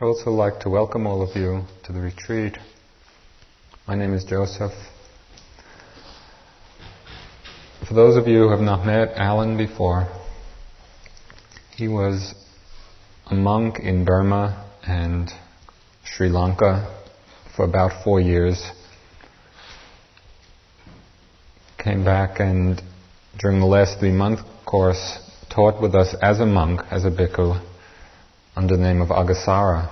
I'd also like to welcome all of you to the retreat. My name is Joseph. For those of you who have not met Alan before, he was a monk in Burma and Sri Lanka for about four years. Came back and during the last three month course taught with us as a monk, as a bhikkhu, under the name of Agasara.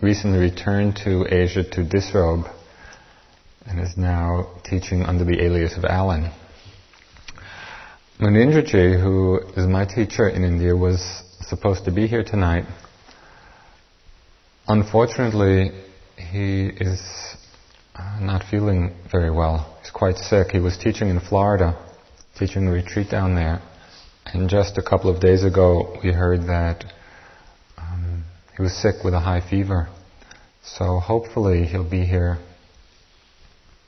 Recently returned to Asia to disrobe and is now teaching under the alias of Alan. Munindraji, who is my teacher in India, was supposed to be here tonight. Unfortunately, he is uh, not feeling very well. He's quite sick. He was teaching in Florida, teaching a retreat down there. And just a couple of days ago, we heard that he was sick with a high fever. So hopefully he'll be here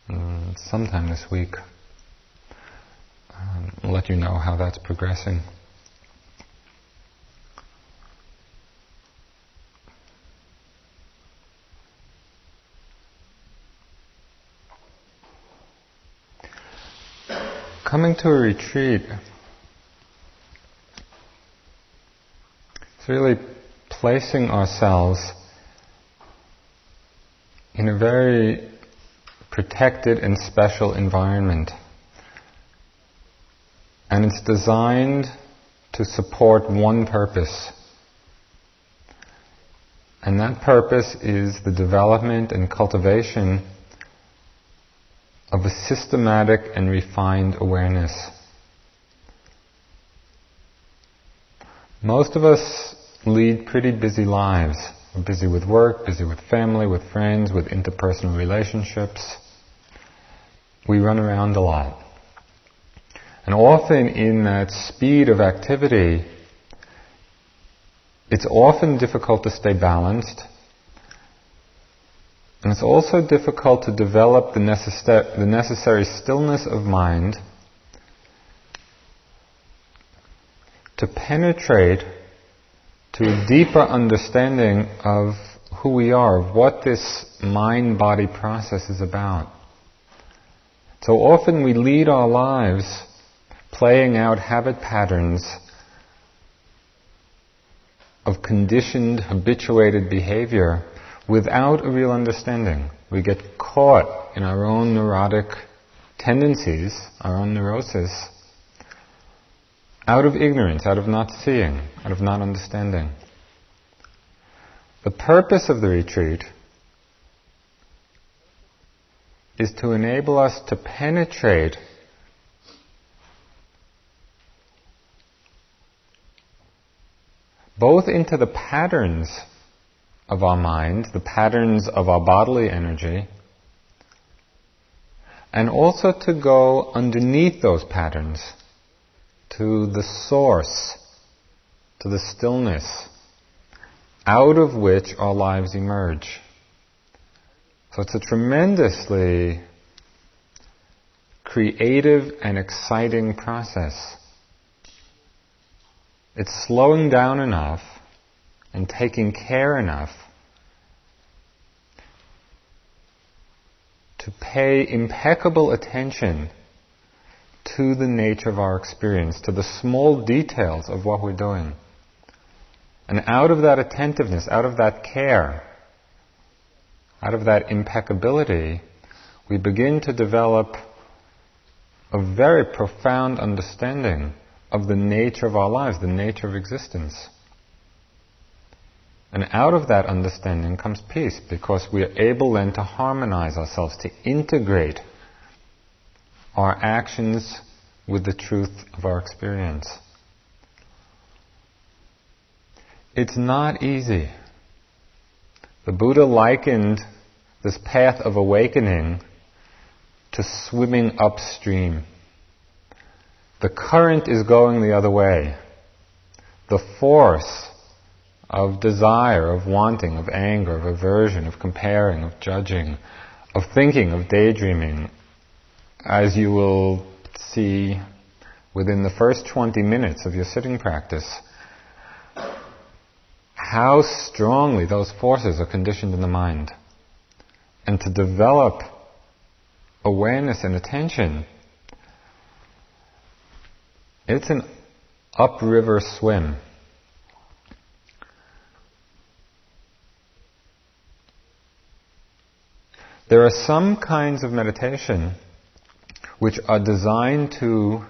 um, sometime this week. Um, I'll let you know how that's progressing. Coming to a retreat it's really placing ourselves in a very protected and special environment. And it's designed to support one purpose. And that purpose is the development and cultivation of a systematic and refined awareness. Most of us lead pretty busy lives. We're busy with work, busy with family, with friends, with interpersonal relationships. We run around a lot. And often in that speed of activity, it's often difficult to stay balanced. And it's also difficult to develop the, necessar- the necessary stillness of mind to penetrate to a deeper understanding of who we are, what this mind body process is about. So often we lead our lives playing out habit patterns of conditioned, habituated behavior without a real understanding. We get caught in our own neurotic tendencies, our own neurosis, out of ignorance, out of not seeing, out of not understanding. The purpose of the retreat is to enable us to penetrate both into the patterns of our mind, the patterns of our bodily energy, and also to go underneath those patterns to the source, to the stillness, out of which our lives emerge. So it's a tremendously creative and exciting process. It's slowing down enough and taking care enough to pay impeccable attention to the nature of our experience, to the small details of what we're doing. And out of that attentiveness, out of that care, out of that impeccability, we begin to develop a very profound understanding of the nature of our lives, the nature of existence. And out of that understanding comes peace because we are able then to harmonize ourselves, to integrate our actions with the truth of our experience. It's not easy. The Buddha likened this path of awakening to swimming upstream. The current is going the other way. The force of desire, of wanting, of anger, of aversion, of comparing, of judging, of thinking, of daydreaming, as you will see within the first 20 minutes of your sitting practice, how strongly those forces are conditioned in the mind. And to develop awareness and attention, it's an upriver swim. There are some kinds of meditation which are designed to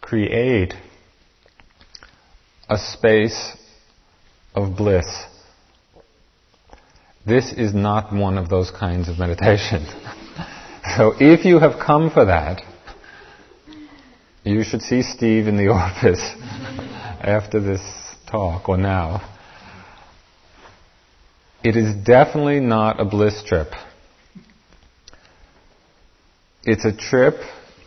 create a space of bliss. This is not one of those kinds of meditation. so if you have come for that, you should see Steve in the office after this talk or now. It is definitely not a bliss trip. It's a trip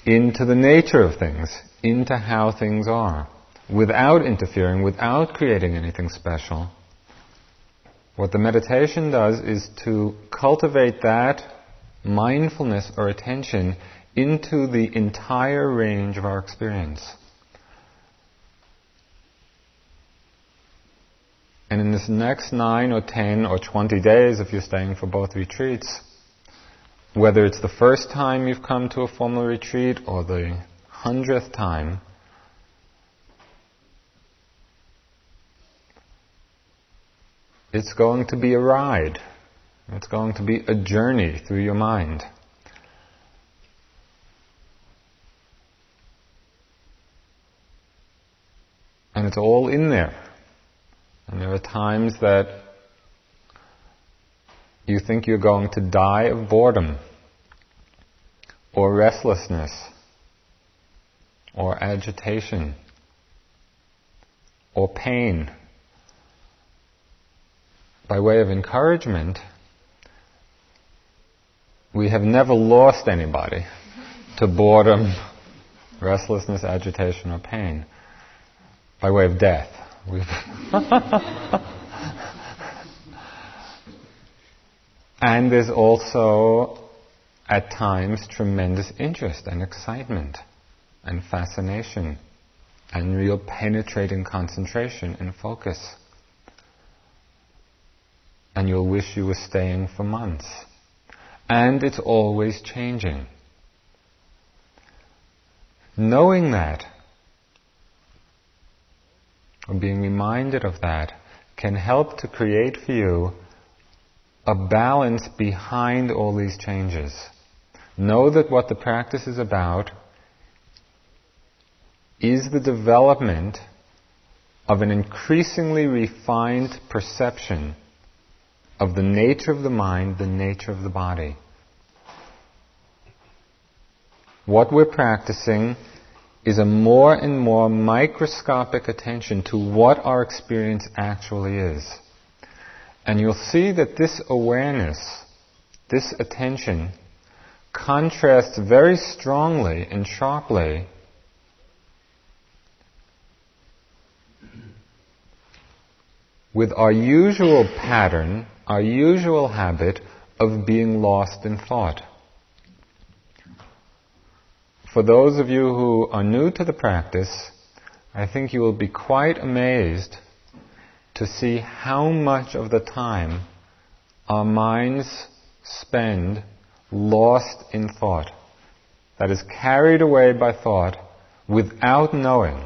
into the nature of things, into how things are, without interfering, without creating anything special. What the meditation does is to cultivate that mindfulness or attention into the entire range of our experience. And in this next nine or ten or twenty days, if you're staying for both retreats, whether it's the first time you've come to a formal retreat or the hundredth time, it's going to be a ride. It's going to be a journey through your mind. And it's all in there. And there are times that you think you're going to die of boredom or restlessness or agitation or pain. By way of encouragement, we have never lost anybody to boredom, restlessness, agitation, or pain by way of death. And there's also, at times, tremendous interest and excitement and fascination and real penetrating concentration and focus. And you'll wish you were staying for months. And it's always changing. Knowing that, or being reminded of that, can help to create for you a balance behind all these changes. Know that what the practice is about is the development of an increasingly refined perception of the nature of the mind, the nature of the body. What we're practicing is a more and more microscopic attention to what our experience actually is. And you'll see that this awareness, this attention, contrasts very strongly and sharply with our usual pattern, our usual habit of being lost in thought. For those of you who are new to the practice, I think you will be quite amazed to see how much of the time our minds spend lost in thought. That is carried away by thought without knowing.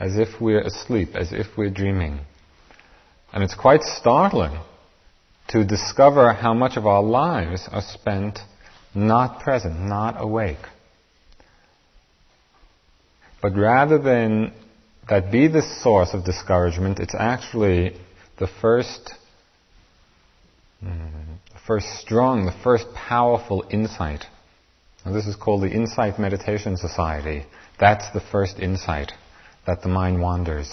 As if we're asleep, as if we're dreaming. And it's quite startling to discover how much of our lives are spent not present, not awake. But rather than that be the source of discouragement, it's actually the first, mm, the first strong, the first powerful insight. And this is called the Insight Meditation Society. That's the first insight that the mind wanders.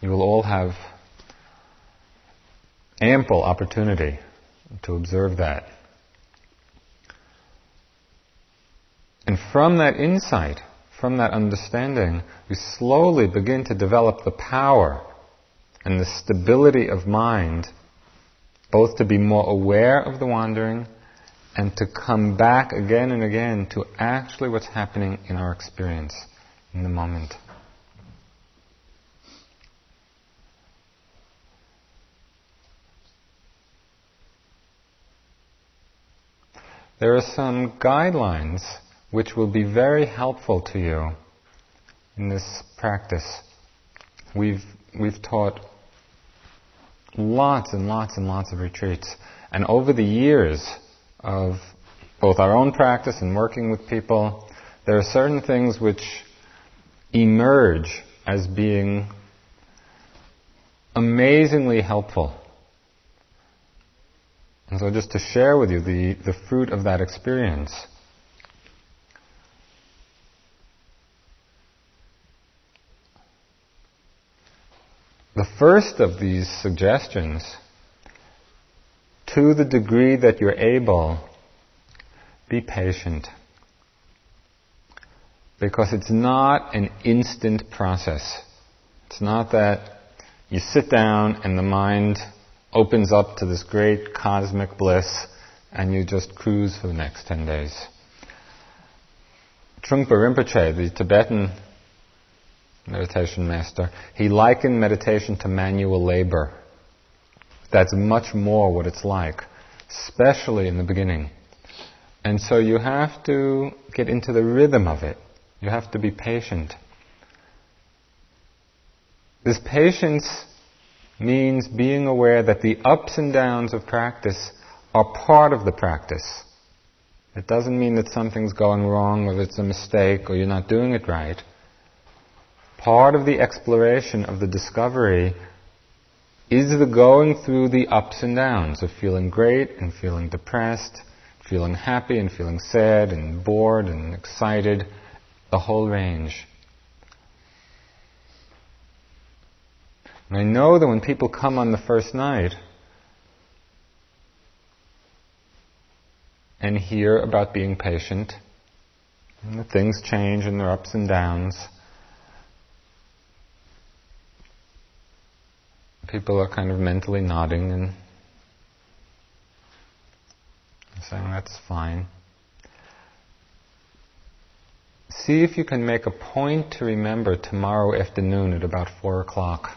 You will all have ample opportunity to observe that. And from that insight, from that understanding, we slowly begin to develop the power and the stability of mind, both to be more aware of the wandering and to come back again and again to actually what's happening in our experience in the moment. There are some guidelines which will be very helpful to you in this practice. We've, we've taught lots and lots and lots of retreats. And over the years of both our own practice and working with people, there are certain things which emerge as being amazingly helpful. And so just to share with you the, the fruit of that experience. The first of these suggestions, to the degree that you're able, be patient. Because it's not an instant process. It's not that you sit down and the mind opens up to this great cosmic bliss and you just cruise for the next 10 days. Trungpa Rinpoche, the Tibetan meditation master, he likened meditation to manual labor. That's much more what it's like, especially in the beginning. And so you have to get into the rhythm of it. You have to be patient. This patience means being aware that the ups and downs of practice are part of the practice. It doesn't mean that something's going wrong or it's a mistake or you're not doing it right part of the exploration of the discovery is the going through the ups and downs of feeling great and feeling depressed, feeling happy and feeling sad and bored and excited, the whole range. And I know that when people come on the first night and hear about being patient, and the things change and their ups and downs, people are kind of mentally nodding and saying that's fine. See if you can make a point to remember tomorrow afternoon at about four o'clock.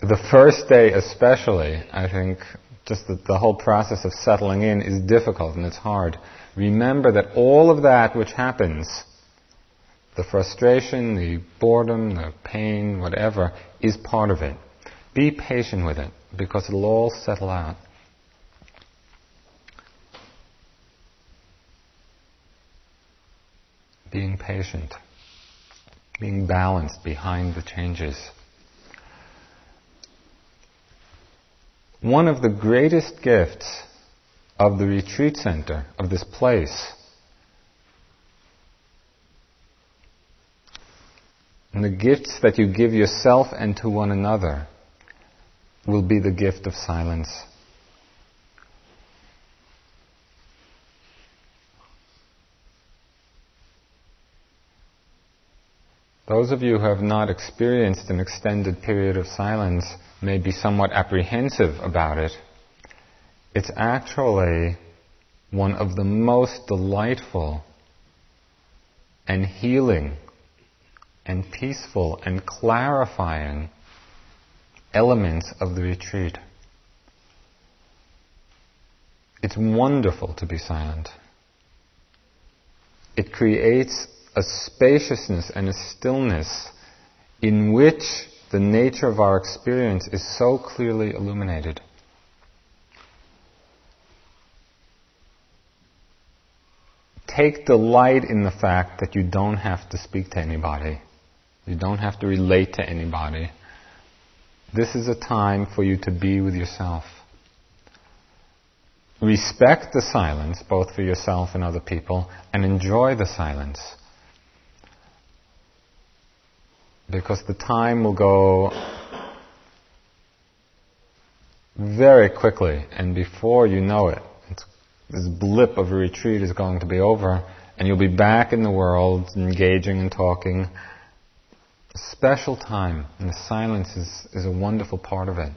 the first day, especially, I think, just the, the whole process of settling in is difficult and it's hard. Remember that all of that which happens the frustration, the boredom, the pain, whatever, is part of it. Be patient with it because it'll all settle out. Being patient, being balanced behind the changes. One of the greatest gifts of the retreat center, of this place, And the gifts that you give yourself and to one another will be the gift of silence. Those of you who have not experienced an extended period of silence may be somewhat apprehensive about it. It's actually one of the most delightful and healing and peaceful and clarifying elements of the retreat. It's wonderful to be silent. It creates a spaciousness and a stillness in which the nature of our experience is so clearly illuminated. Take delight in the fact that you don't have to speak to anybody. You don't have to relate to anybody. This is a time for you to be with yourself. Respect the silence, both for yourself and other people, and enjoy the silence. Because the time will go very quickly, and before you know it, this blip of a retreat is going to be over, and you'll be back in the world, engaging and talking special time, and the silence is, is a wonderful part of it.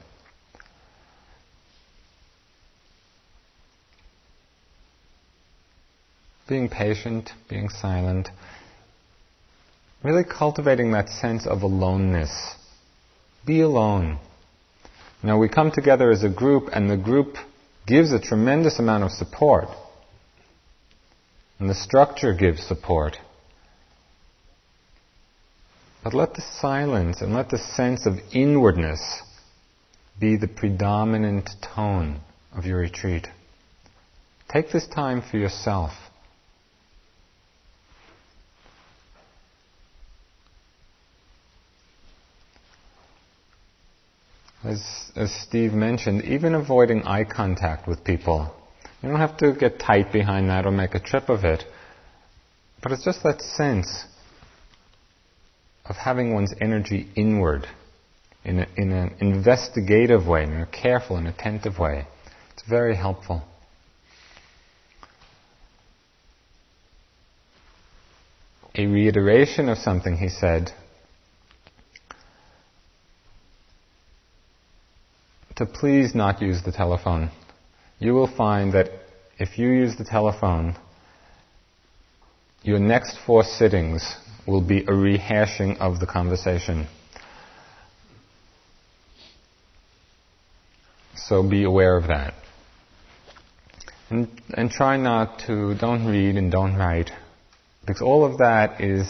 being patient, being silent, really cultivating that sense of aloneness. Be alone. Now we come together as a group and the group gives a tremendous amount of support. And the structure gives support. But let the silence and let the sense of inwardness be the predominant tone of your retreat. Take this time for yourself. As, as Steve mentioned, even avoiding eye contact with people. You don't have to get tight behind that or make a trip of it. But it's just that sense of having one's energy inward in, a, in an investigative way, in a careful and attentive way. It's very helpful. A reiteration of something he said to please not use the telephone. You will find that if you use the telephone, your next four sittings will be a rehashing of the conversation. So be aware of that. And, and try not to, don't read and don't write. Because all of that is,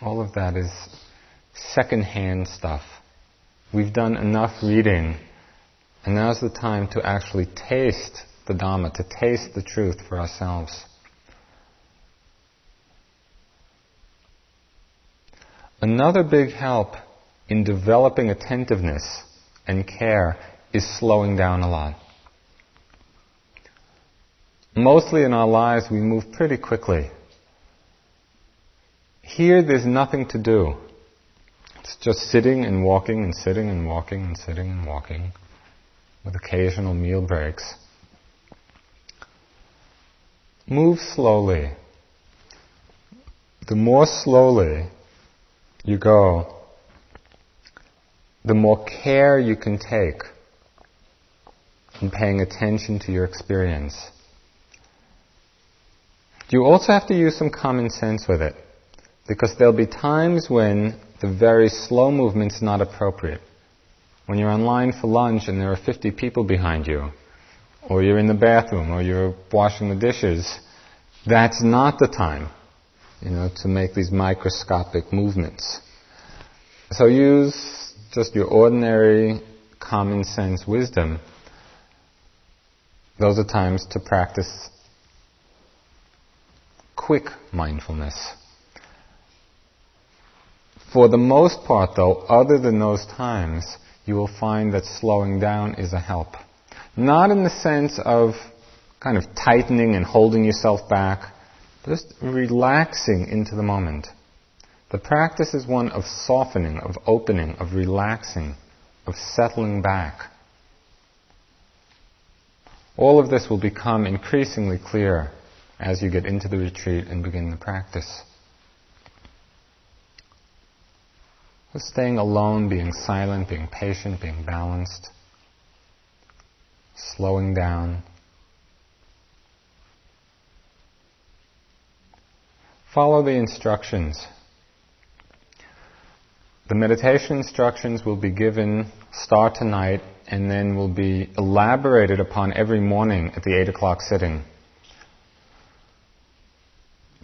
all of that is secondhand stuff. We've done enough reading, and now's the time to actually taste the Dhamma, to taste the truth for ourselves. Another big help in developing attentiveness and care is slowing down a lot. Mostly in our lives, we move pretty quickly. Here, there's nothing to do. It's just sitting and walking and sitting and walking and sitting and walking with occasional meal breaks. Move slowly. The more slowly you go, the more care you can take in paying attention to your experience. You also have to use some common sense with it, because there'll be times when the very slow movement's not appropriate. When you're online for lunch and there are 50 people behind you, or you're in the bathroom, or you're washing the dishes, that's not the time, you know, to make these microscopic movements. So use just your ordinary common sense wisdom those are times to practice quick mindfulness. For the most part, though, other than those times, you will find that slowing down is a help. Not in the sense of kind of tightening and holding yourself back, just relaxing into the moment. The practice is one of softening, of opening, of relaxing, of settling back. All of this will become increasingly clear as you get into the retreat and begin the practice. Just staying alone, being silent, being patient, being balanced, slowing down. Follow the instructions. The meditation instructions will be given, start tonight, and then will be elaborated upon every morning at the 8 o'clock sitting.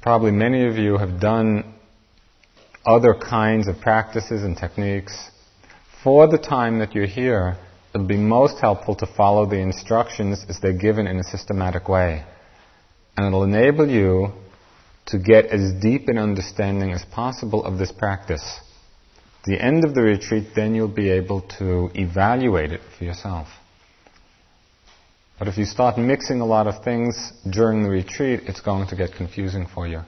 Probably many of you have done other kinds of practices and techniques. For the time that you're here, it will be most helpful to follow the instructions as they're given in a systematic way. And it'll enable you to get as deep an understanding as possible of this practice the end of the retreat, then you'll be able to evaluate it for yourself. But if you start mixing a lot of things during the retreat, it's going to get confusing for you.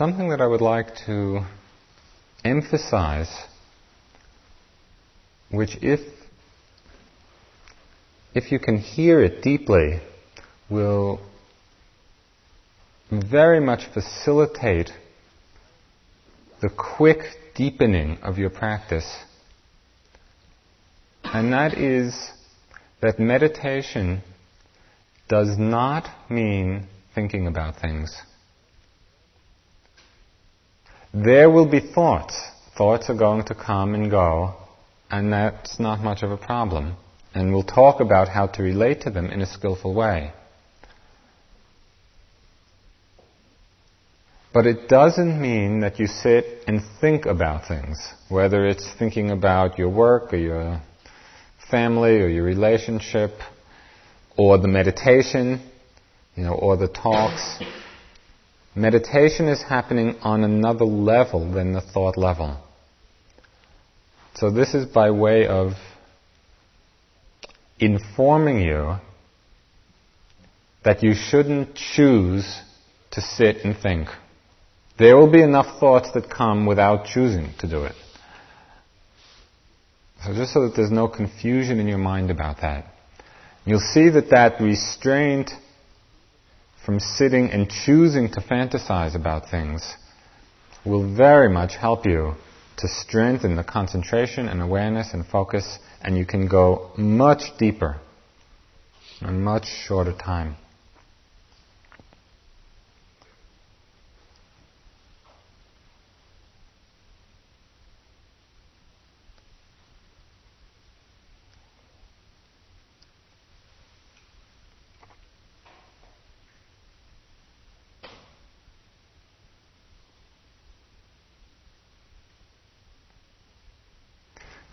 Something that I would like to emphasize, which if, if you can hear it deeply, will very much facilitate the quick deepening of your practice. And that is that meditation does not mean thinking about things. There will be thoughts. Thoughts are going to come and go, and that's not much of a problem. And we'll talk about how to relate to them in a skillful way. But it doesn't mean that you sit and think about things, whether it's thinking about your work or your family or your relationship or the meditation, you know, or the talks. Meditation is happening on another level than the thought level. So this is by way of informing you that you shouldn't choose to sit and think. There will be enough thoughts that come without choosing to do it. So just so that there's no confusion in your mind about that. You'll see that that restraint from sitting and choosing to fantasize about things will very much help you to strengthen the concentration and awareness and focus, and you can go much deeper in much shorter time.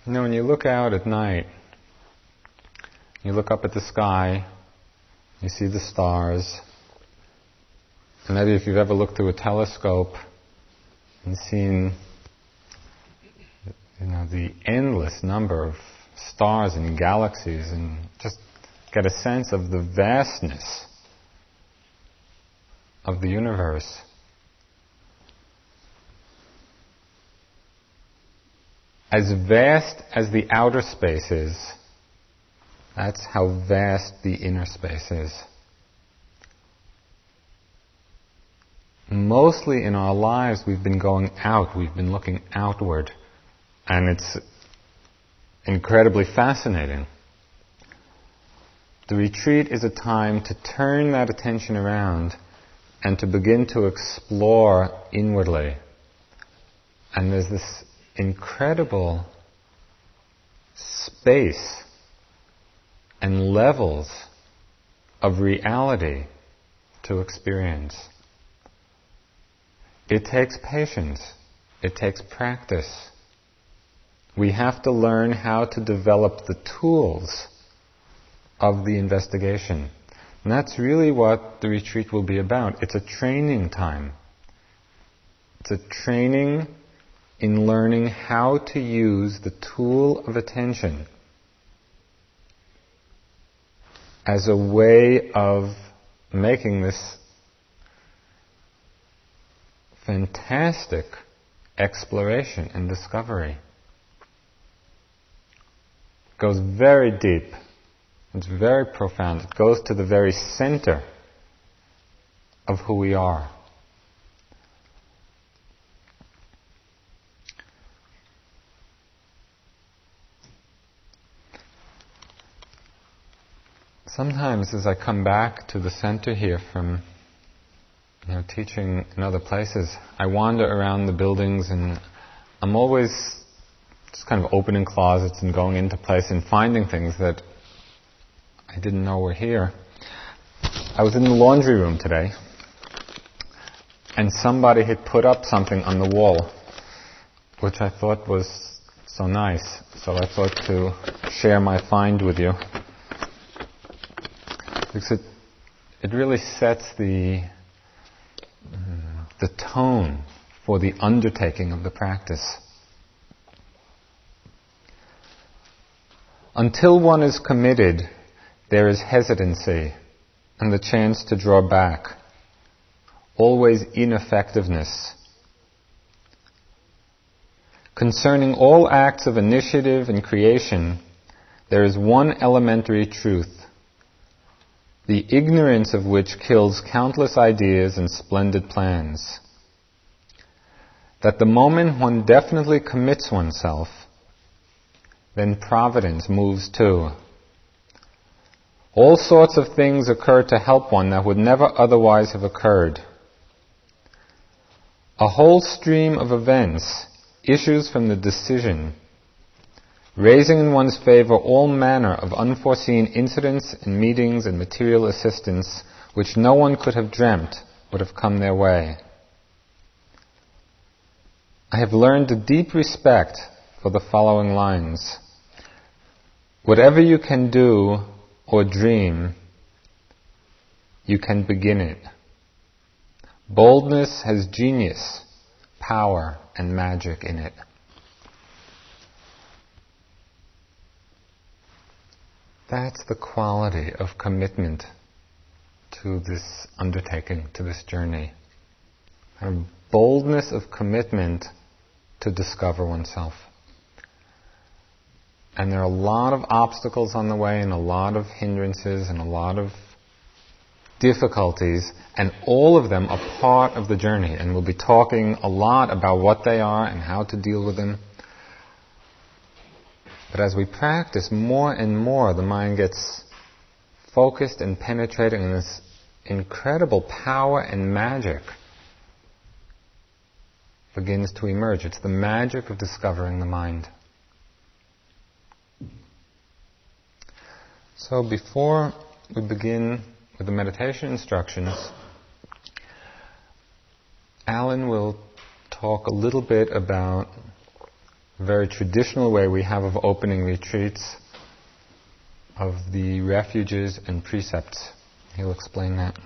You know, when you look out at night, you look up at the sky, you see the stars, and maybe if you've ever looked through a telescope and seen, you know, the endless number of stars and galaxies, and just get a sense of the vastness of the universe. As vast as the outer space is, that's how vast the inner space is. Mostly in our lives, we've been going out, we've been looking outward, and it's incredibly fascinating. The retreat is a time to turn that attention around and to begin to explore inwardly. And there's this incredible space and levels of reality to experience. It takes patience. It takes practice. We have to learn how to develop the tools of the investigation. And that's really what the retreat will be about. It's a training time. It's a training in learning how to use the tool of attention as a way of making this fantastic exploration and discovery. It goes very deep. It's very profound. It goes to the very center of who we are. Sometimes as I come back to the center here from you know, teaching in other places, I wander around the buildings and I'm always just kind of opening closets and going into place and finding things that I didn't know were here. I was in the laundry room today and somebody had put up something on the wall which I thought was so nice. So I thought to share my find with you because it, it really sets the, the tone for the undertaking of the practice. Until one is committed, there is hesitancy and the chance to draw back, always ineffectiveness. Concerning all acts of initiative and creation, there is one elementary truth the ignorance of which kills countless ideas and splendid plans. That the moment one definitely commits oneself, then providence moves too. All sorts of things occur to help one that would never otherwise have occurred. A whole stream of events issues from the decision, raising in one's favor all manner of unforeseen incidents and meetings and material assistance which no one could have dreamt would have come their way. I have learned a deep respect for the following lines. Whatever you can do or dream, you can begin it. Boldness has genius, power, and magic in it. That's the quality of commitment to this undertaking, to this journey. A boldness of commitment to discover oneself. And there are a lot of obstacles on the way and a lot of hindrances and a lot of difficulties, and all of them are part of the journey. And we'll be talking a lot about what they are and how to deal with them. But as we practice more and more, the mind gets focused and penetrating in this incredible power and magic begins to emerge. It's the magic of discovering the mind. So before we begin with the meditation instructions, Alan will talk a little bit about very traditional way we have of opening retreats of the refuges and precepts. He'll explain that.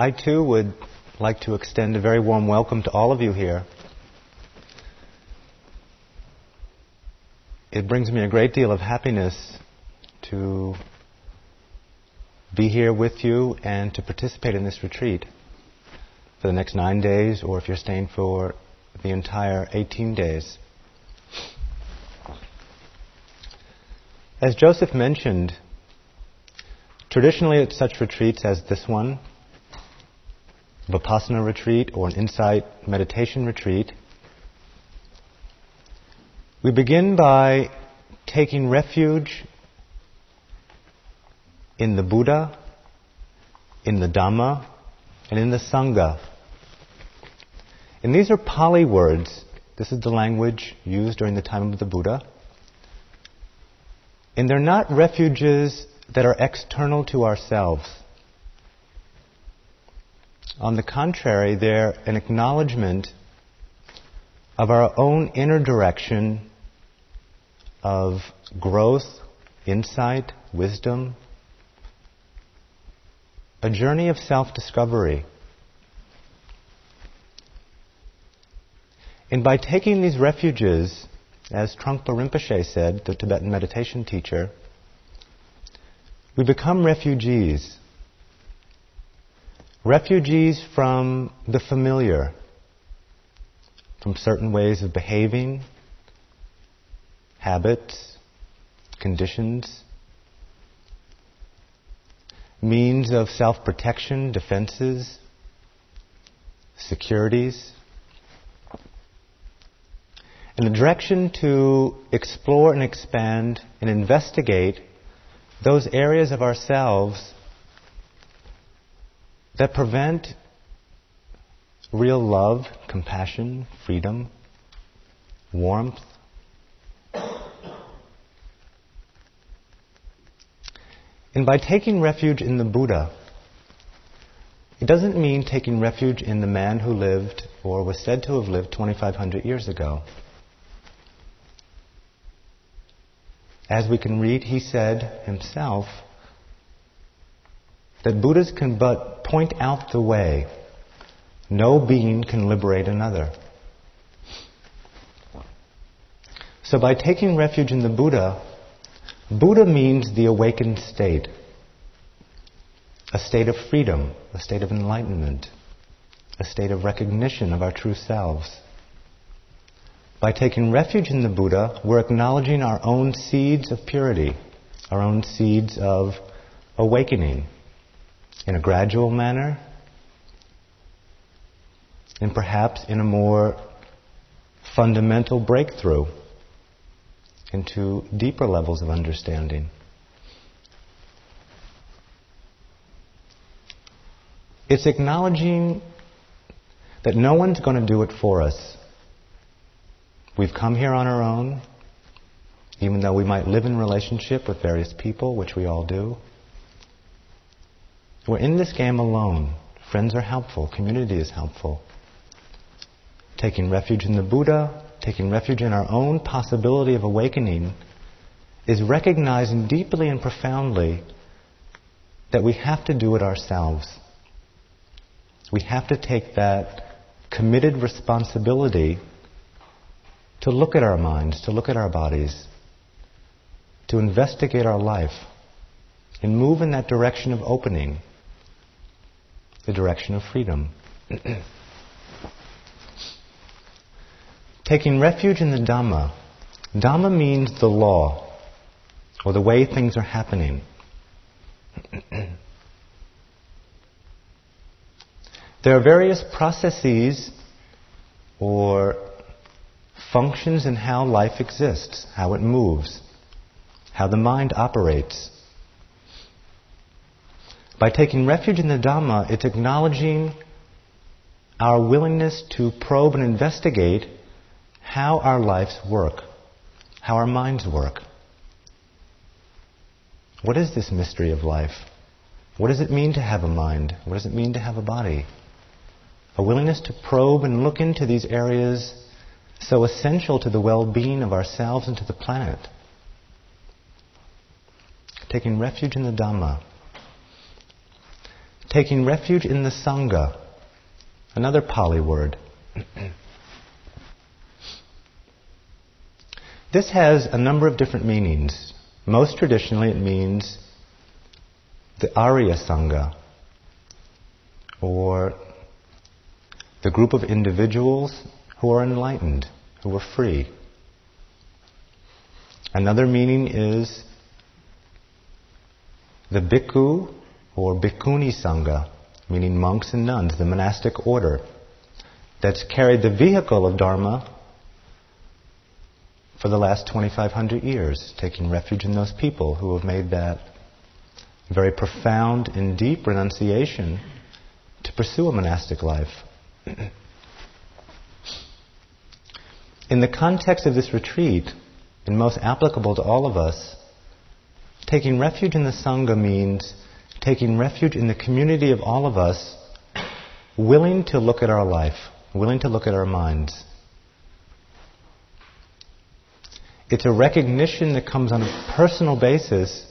I too would like to extend a very warm welcome to all of you here. It brings me a great deal of happiness to be here with you and to participate in this retreat for the next nine days, or if you're staying for the entire 18 days. As Joseph mentioned, traditionally at such retreats as this one, Vipassana retreat or an insight meditation retreat, we begin by taking refuge in the Buddha, in the Dhamma, and in the Sangha. And these are Pali words. This is the language used during the time of the Buddha. And they're not refuges that are external to ourselves. On the contrary, they're an acknowledgement of our own inner direction of growth, insight, wisdom, a journey of self discovery. And by taking these refuges, as Trungpa Rinpoche said, the Tibetan meditation teacher, we become refugees. Refugees from the familiar, from certain ways of behaving, habits, conditions, means of self protection, defenses, securities. And the direction to explore and expand and investigate those areas of ourselves that prevent real love, compassion, freedom, warmth. And by taking refuge in the Buddha, it doesn't mean taking refuge in the man who lived or was said to have lived 2,500 years ago. As we can read, he said himself that Buddhas can but point out the way. No being can liberate another. So by taking refuge in the Buddha, Buddha means the awakened state, a state of freedom, a state of enlightenment, a state of recognition of our true selves. By taking refuge in the Buddha, we're acknowledging our own seeds of purity, our own seeds of awakening in a gradual manner, and perhaps in a more fundamental breakthrough into deeper levels of understanding. It's acknowledging that no one's going to do it for us. We've come here on our own, even though we might live in relationship with various people, which we all do. We're in this game alone. Friends are helpful, community is helpful. Taking refuge in the Buddha, taking refuge in our own possibility of awakening is recognizing deeply and profoundly that we have to do it ourselves. We have to take that committed responsibility to look at our minds, to look at our bodies, to investigate our life, and move in that direction of opening, the direction of freedom. Taking refuge in the Dhamma. Dhamma means the law, or the way things are happening. there are various processes or functions in how life exists, how it moves, how the mind operates. By taking refuge in the Dhamma, it's acknowledging our willingness to probe and investigate how our lives work, how our minds work. What is this mystery of life? What does it mean to have a mind? What does it mean to have a body? A willingness to probe and look into these areas so essential to the well being of ourselves and to the planet. Taking refuge in the Dhamma. Taking refuge in the Sangha, another Pali word. this has a number of different meanings. Most traditionally, it means the Arya Sangha, or the group of individuals who are enlightened, who are free. Another meaning is the bhikkhu or bhikkhuni sangha, meaning monks and nuns, the monastic order that's carried the vehicle of Dharma for the last 2,500 years, taking refuge in those people who have made that very profound and deep renunciation to pursue a monastic life. in the context of this retreat, and most applicable to all of us, taking refuge in the Sangha means taking refuge in the community of all of us, willing to look at our life, willing to look at our minds. It's a recognition that comes on a personal basis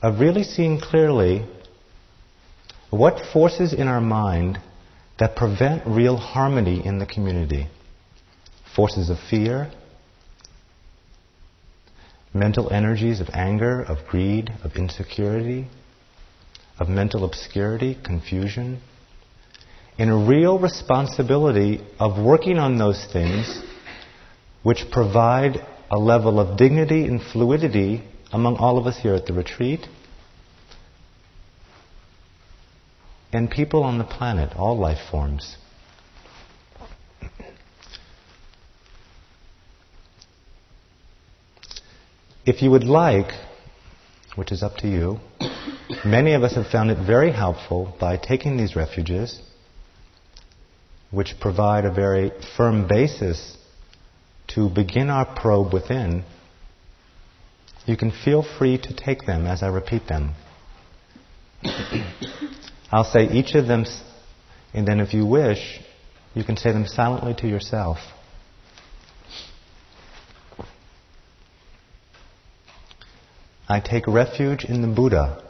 of really seeing clearly what forces in our mind that prevent real harmony in the community. Forces of fear, mental energies of anger, of greed, of insecurity, of mental obscurity, confusion, and a real responsibility of working on those things which provide a level of dignity and fluidity among all of us here at the retreat and people on the planet, all life forms. If you would like, which is up to you, many of us have found it very helpful by taking these refuges, which provide a very firm basis to begin our probe within. You can feel free to take them as I repeat them. I'll say each of them, and then if you wish, you can say them silently to yourself. I take refuge in the Buddha,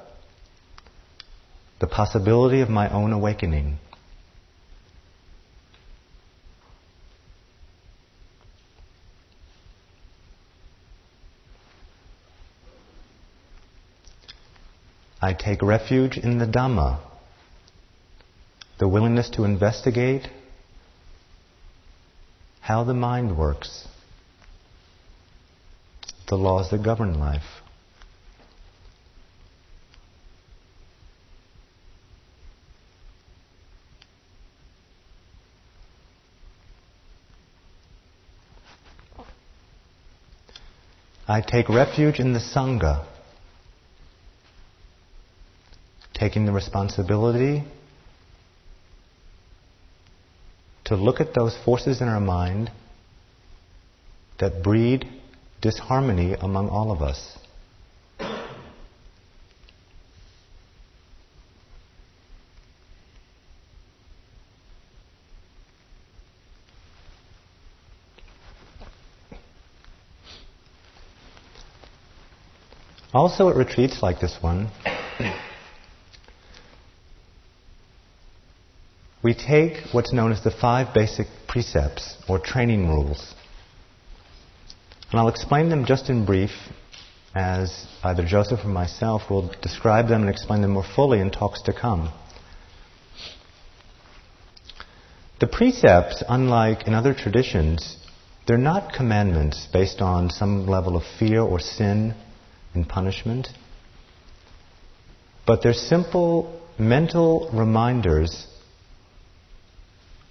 the possibility of my own awakening. I take refuge in the Dhamma, the willingness to investigate how the mind works, the laws that govern life. I take refuge in the Sangha, taking the responsibility to look at those forces in our mind that breed disharmony among all of us. Also, at retreats like this one, we take what's known as the five basic precepts or training rules. And I'll explain them just in brief as either Joseph or myself will describe them and explain them more fully in talks to come. The precepts, unlike in other traditions, they're not commandments based on some level of fear or sin and punishment. But they're simple mental reminders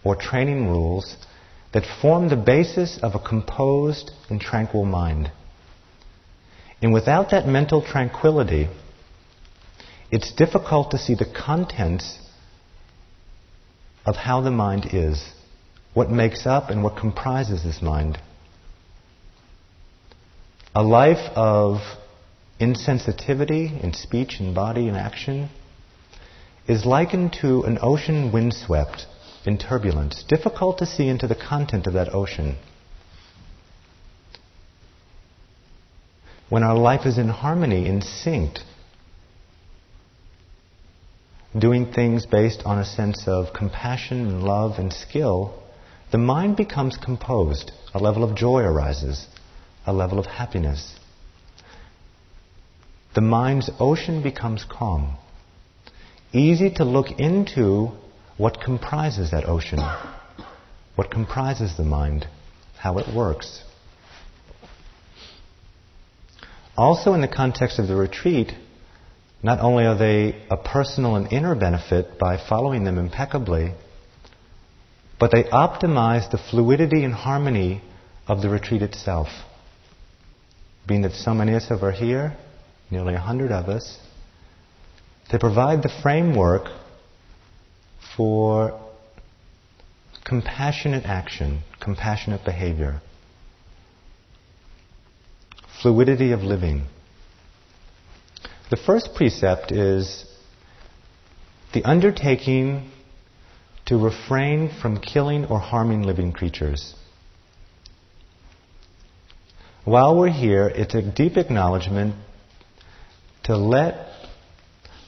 or training rules that form the basis of a composed and tranquil mind. And without that mental tranquility, it's difficult to see the contents of how the mind is, what makes up and what comprises this mind. A life of insensitivity in speech and body and action is likened to an ocean windswept in turbulence, difficult to see into the content of that ocean. When our life is in harmony, in sync, doing things based on a sense of compassion and love and skill, the mind becomes composed. A level of joy arises, a level of happiness. The mind's ocean becomes calm. Easy to look into what comprises that ocean, what comprises the mind, how it works. Also, in the context of the retreat, not only are they a personal and inner benefit by following them impeccably, but they optimize the fluidity and harmony of the retreat itself. Being that so many of us are here, nearly a hundred of us, they provide the framework for compassionate action, compassionate behavior, fluidity of living. The first precept is the undertaking to refrain from killing or harming living creatures. While we're here, it's a deep acknowledgement to let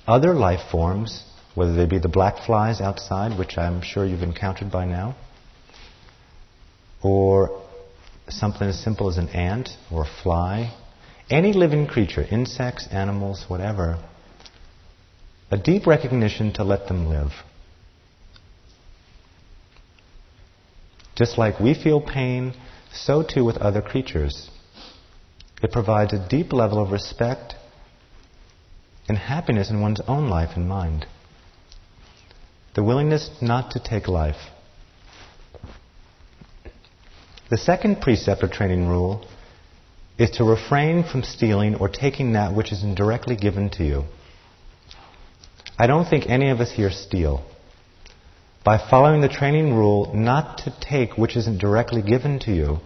other life forms, whether they be the black flies outside, which I'm sure you've encountered by now, or something as simple as an ant or a fly, any living creature, insects, animals, whatever, a deep recognition to let them live. Just like we feel pain, so too with other creatures. It provides a deep level of respect and happiness in one's own life and mind. The willingness not to take life. The second precept or training rule is to refrain from stealing or taking that which is indirectly given to you. I don't think any of us here steal. By following the training rule not to take which isn't directly given to you,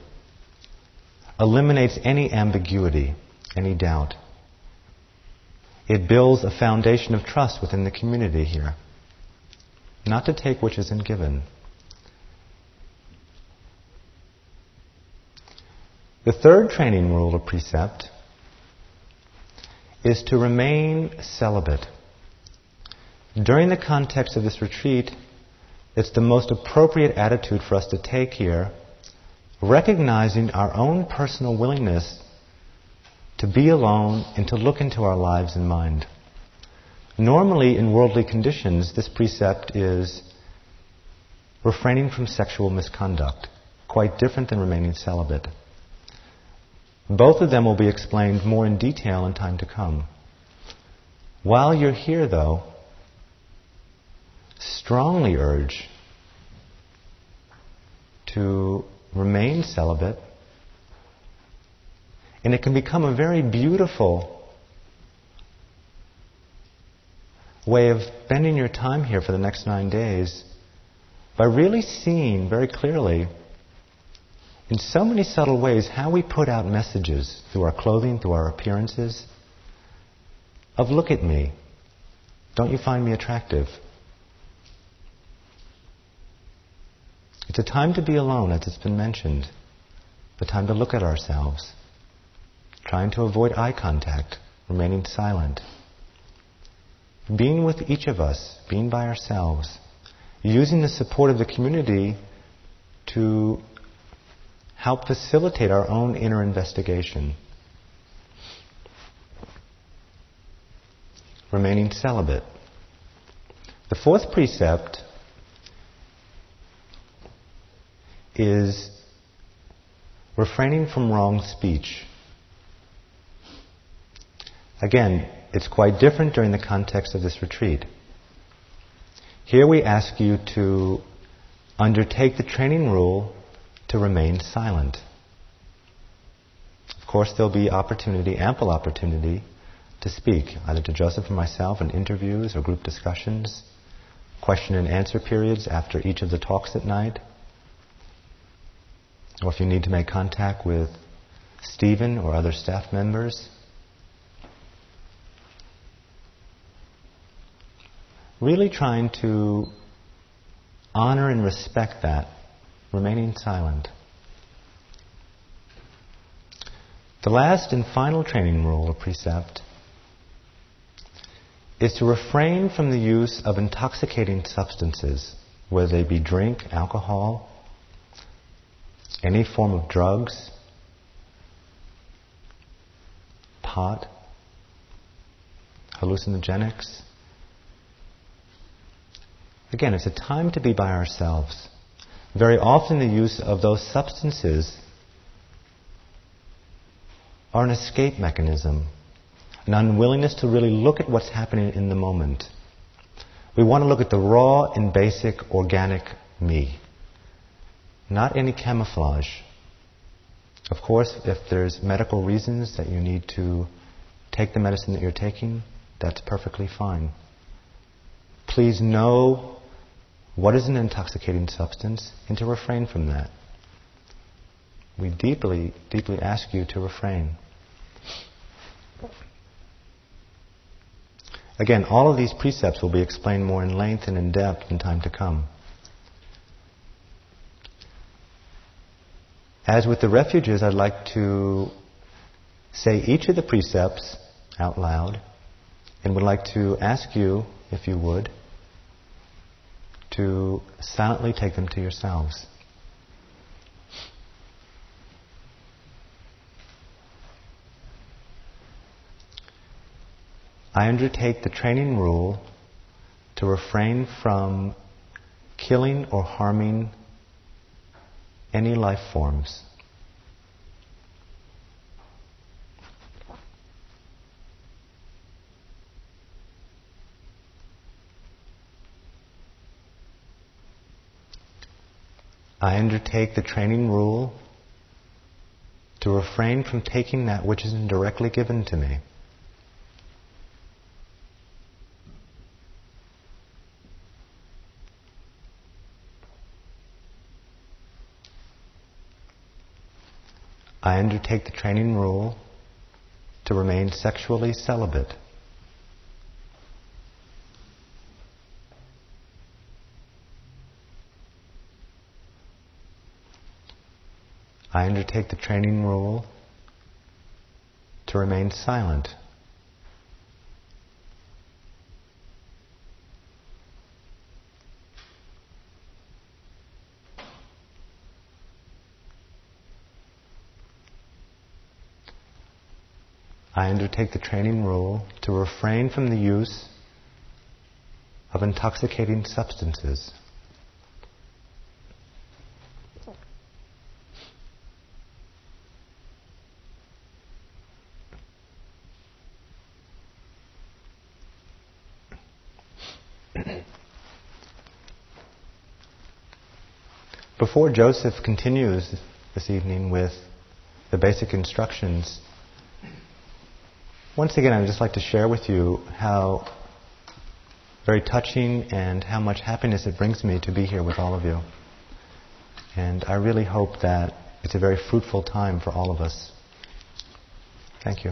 eliminates any ambiguity, any doubt. It builds a foundation of trust within the community here. Not to take which isn't given. The third training rule or precept is to remain celibate. During the context of this retreat, it's the most appropriate attitude for us to take here, recognizing our own personal willingness to be alone and to look into our lives and mind. Normally, in worldly conditions, this precept is refraining from sexual misconduct, quite different than remaining celibate. Both of them will be explained more in detail in time to come. While you're here, though, strongly urge to remain celibate, and it can become a very beautiful way of spending your time here for the next nine days by really seeing very clearly in so many subtle ways how we put out messages through our clothing, through our appearances, of look at me. Don't you find me attractive? It's a time to be alone, as it's been mentioned. The time to look at ourselves. Trying to avoid eye contact, remaining silent. Being with each of us, being by ourselves. Using the support of the community to help facilitate our own inner investigation. Remaining celibate. The fourth precept is refraining from wrong speech. Again, it's quite different during the context of this retreat. Here we ask you to undertake the training rule to remain silent. Of course, there'll be opportunity, ample opportunity, to speak, either to Joseph or myself in interviews or group discussions, question and answer periods after each of the talks at night, or if you need to make contact with Stephen or other staff members. Really trying to honor and respect that remaining silent. The last and final training rule or precept is to refrain from the use of intoxicating substances, whether they be drink, alcohol, any form of drugs, pot, hallucinogenics. Again, it's a time to be by ourselves. Very often, the use of those substances are an escape mechanism, an unwillingness to really look at what's happening in the moment. We want to look at the raw and basic organic me, not any camouflage. Of course, if there's medical reasons that you need to take the medicine that you're taking, that's perfectly fine. Please know what is an intoxicating substance and to refrain from that. We deeply, deeply ask you to refrain. Again, all of these precepts will be explained more in length and in depth in time to come. As with the refuges, I'd like to say each of the precepts out loud and would like to ask you, if you would, to silently take them to yourselves. I undertake the training rule to refrain from killing or harming any life forms. I undertake the training rule to refrain from taking that which is indirectly given to me. I undertake the training rule to remain sexually celibate. I undertake the training rule to remain silent. I undertake the training rule to refrain from the use of intoxicating substances. Before Joseph continues this evening with the basic instructions, once again, I'd just like to share with you how very touching and how much happiness it brings me to be here with all of you. And I really hope that it's a very fruitful time for all of us. Thank you.